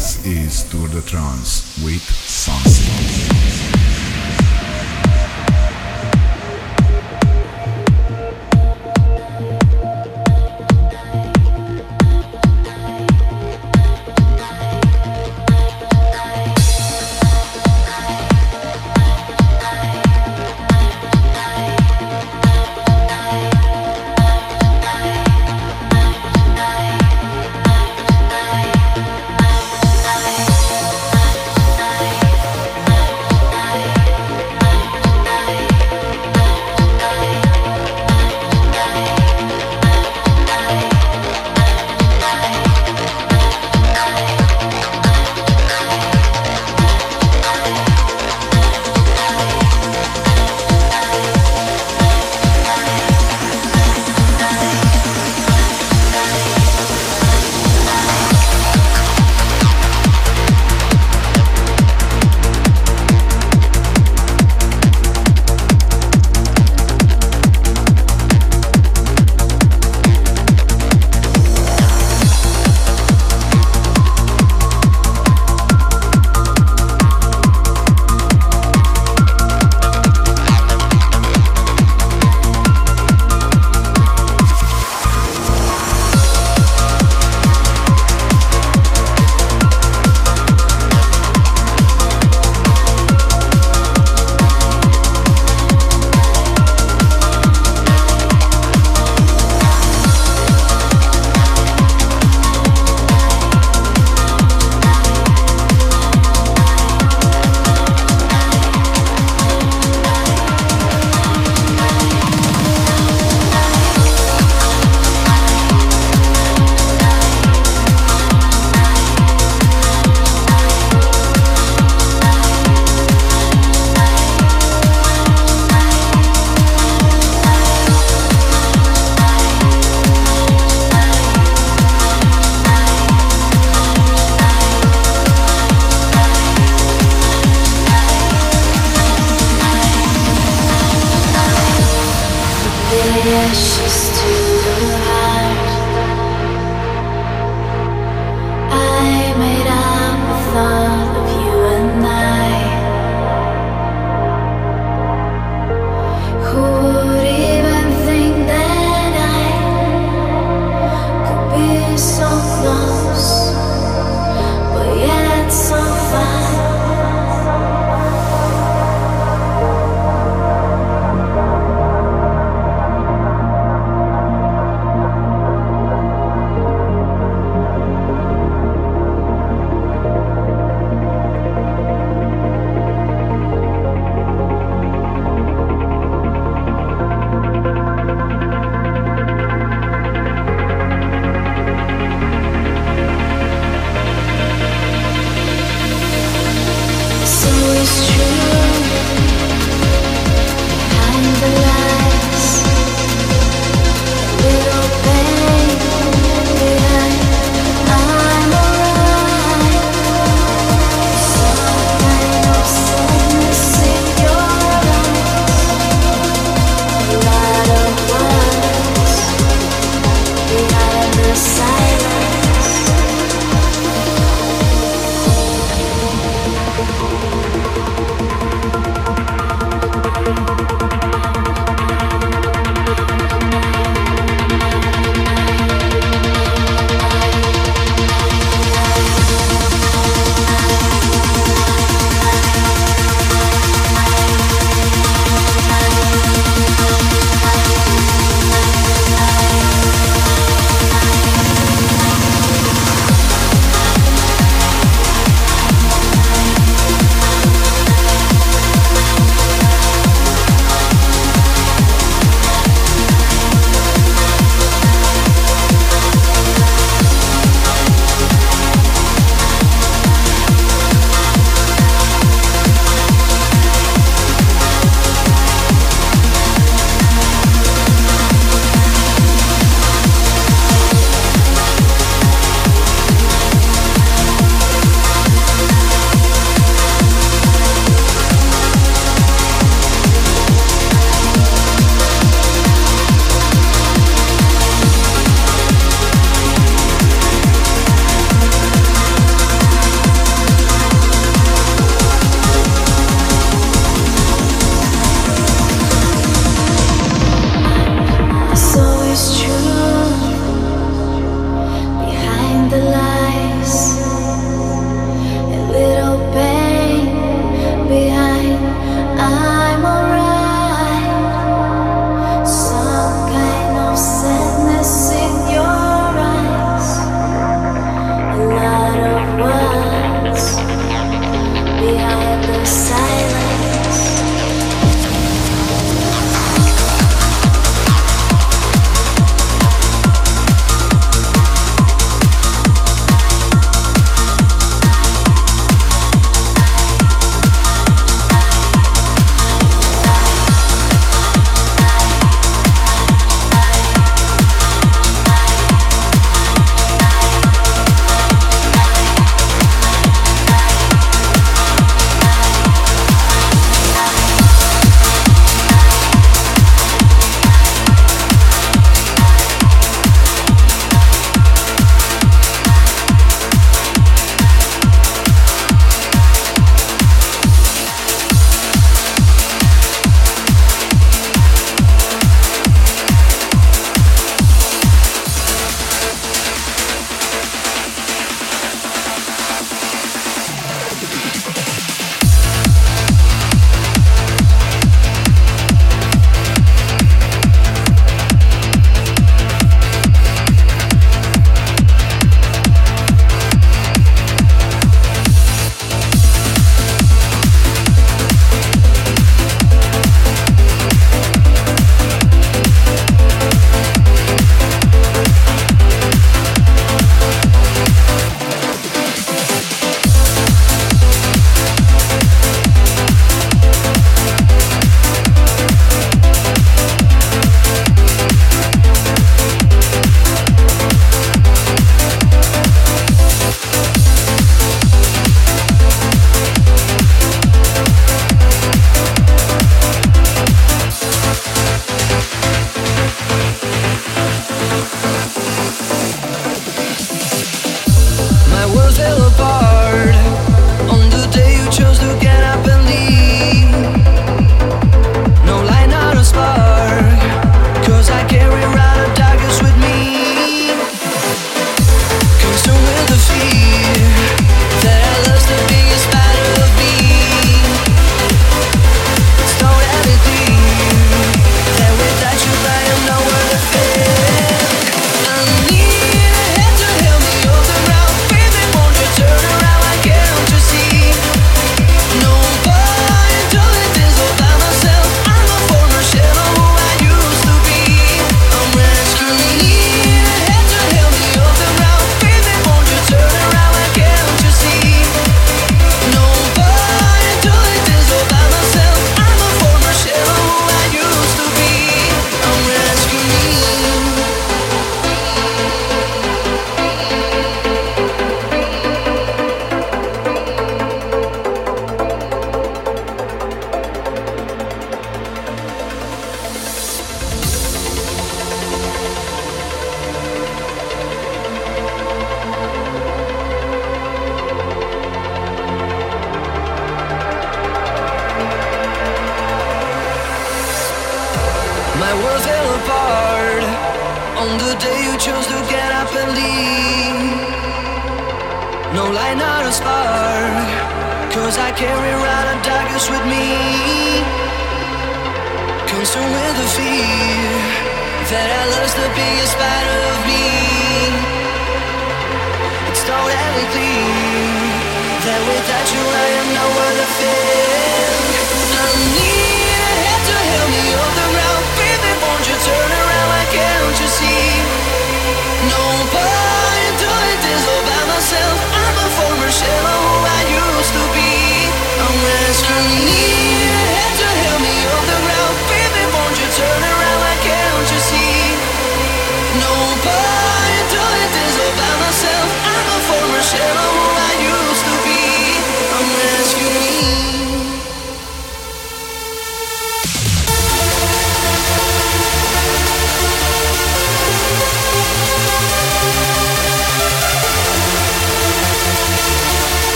This is Tour de Trance with Sunset.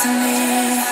to me.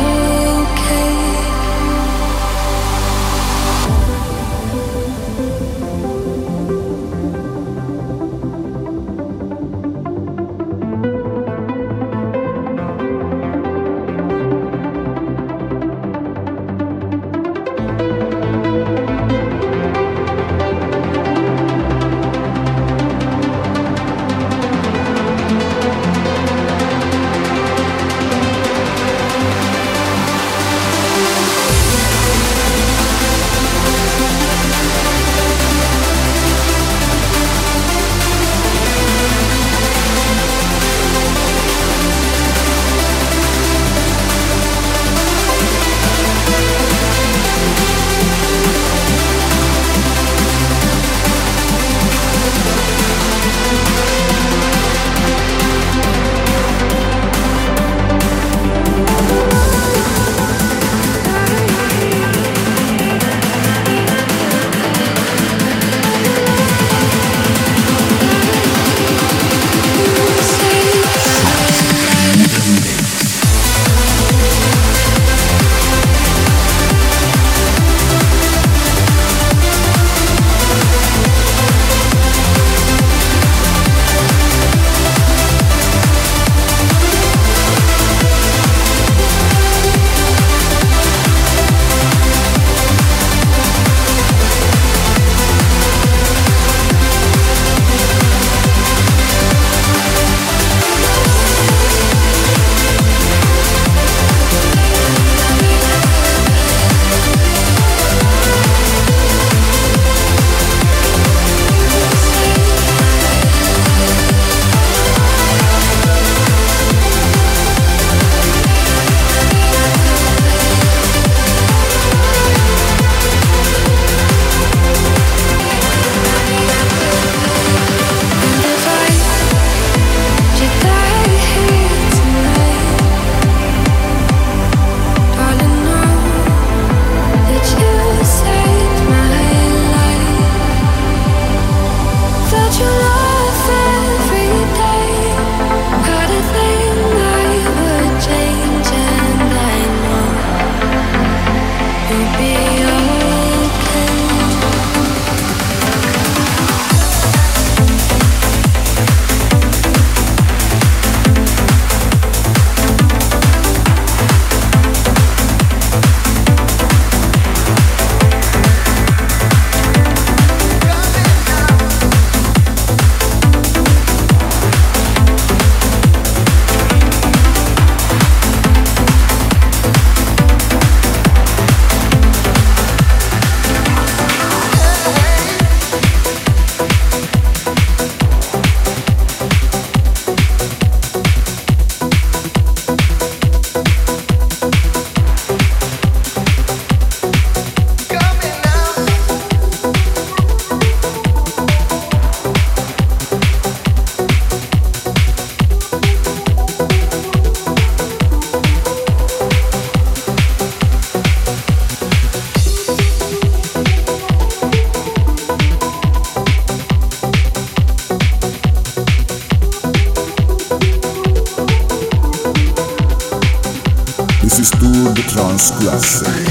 Disclassé.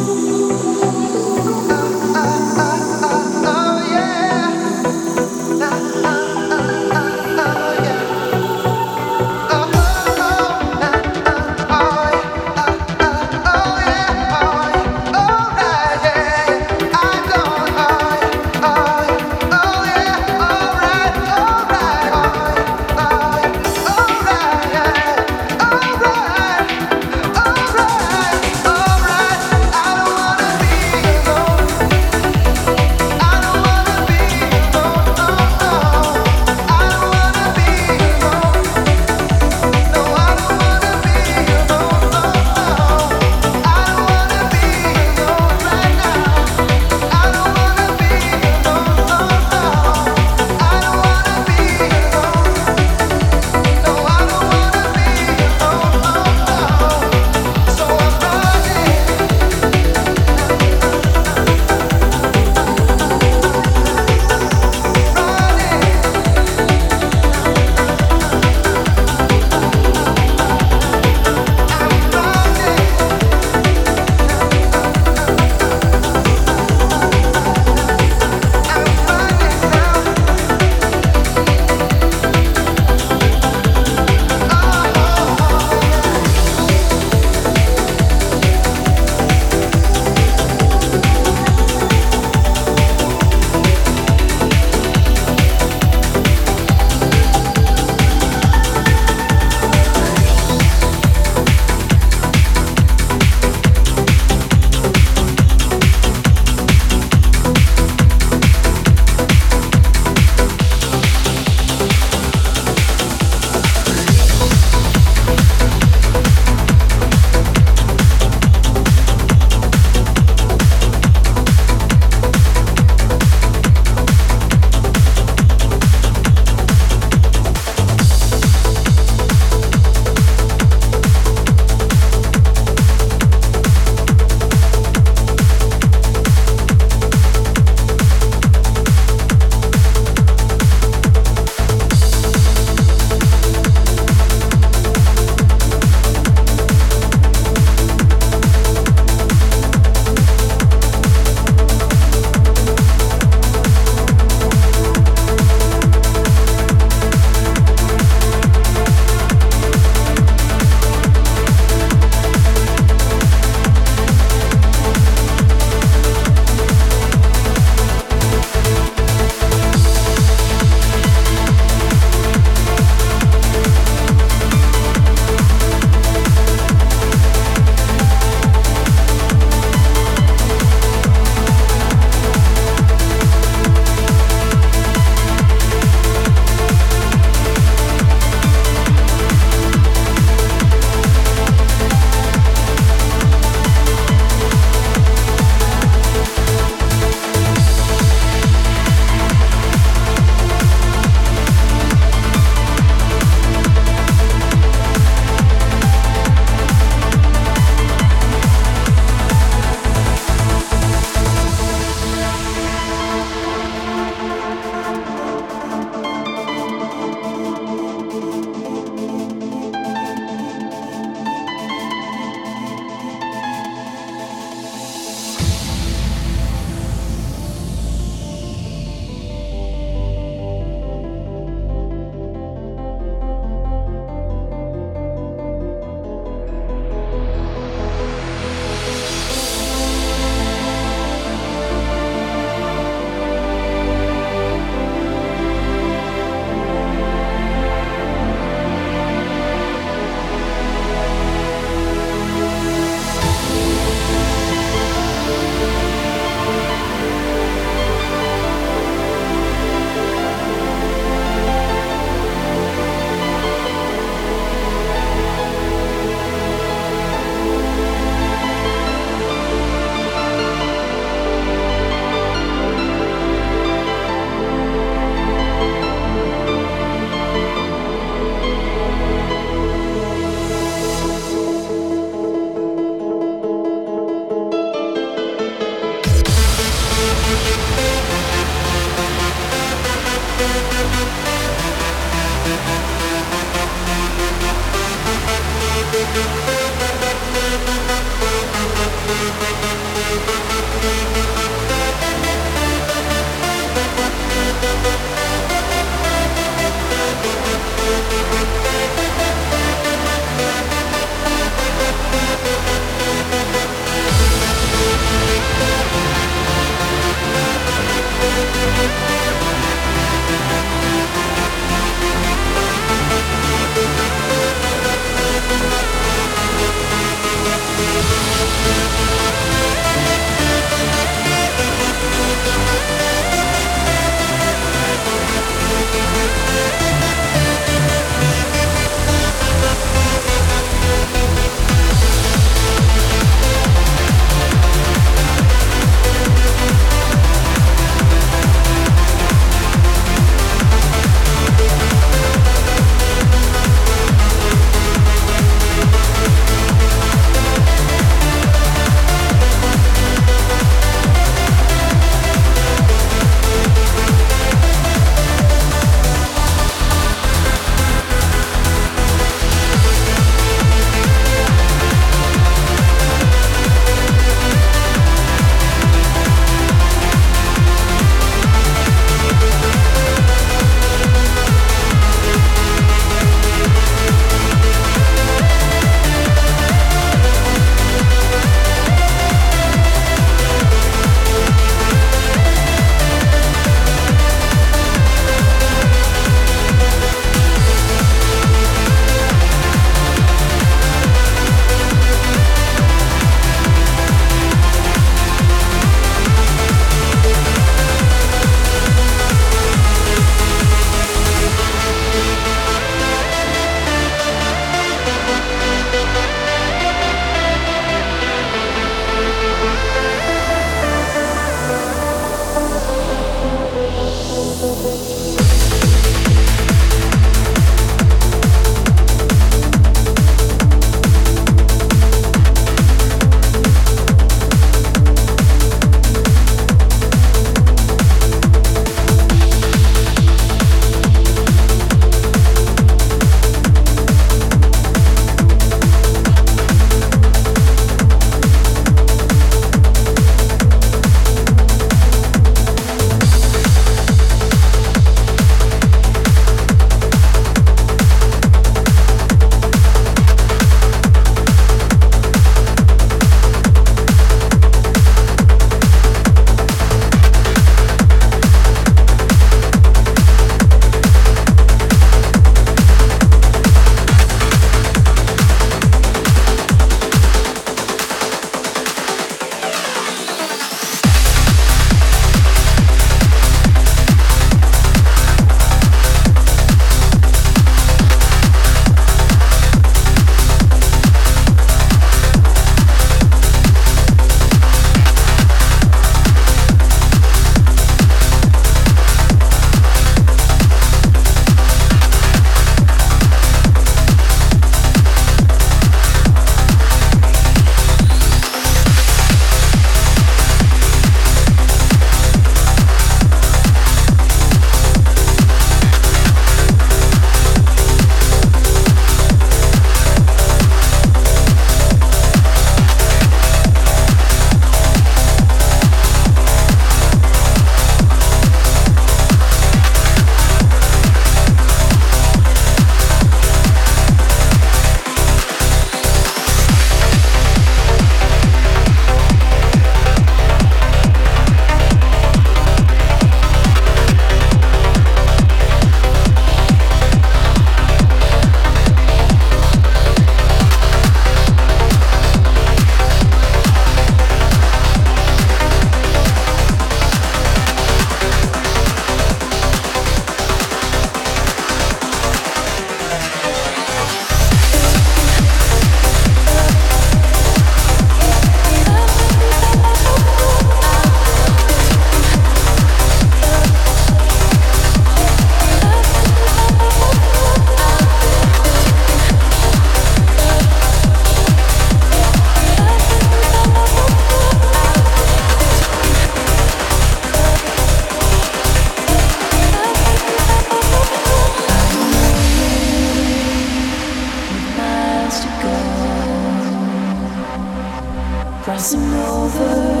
Over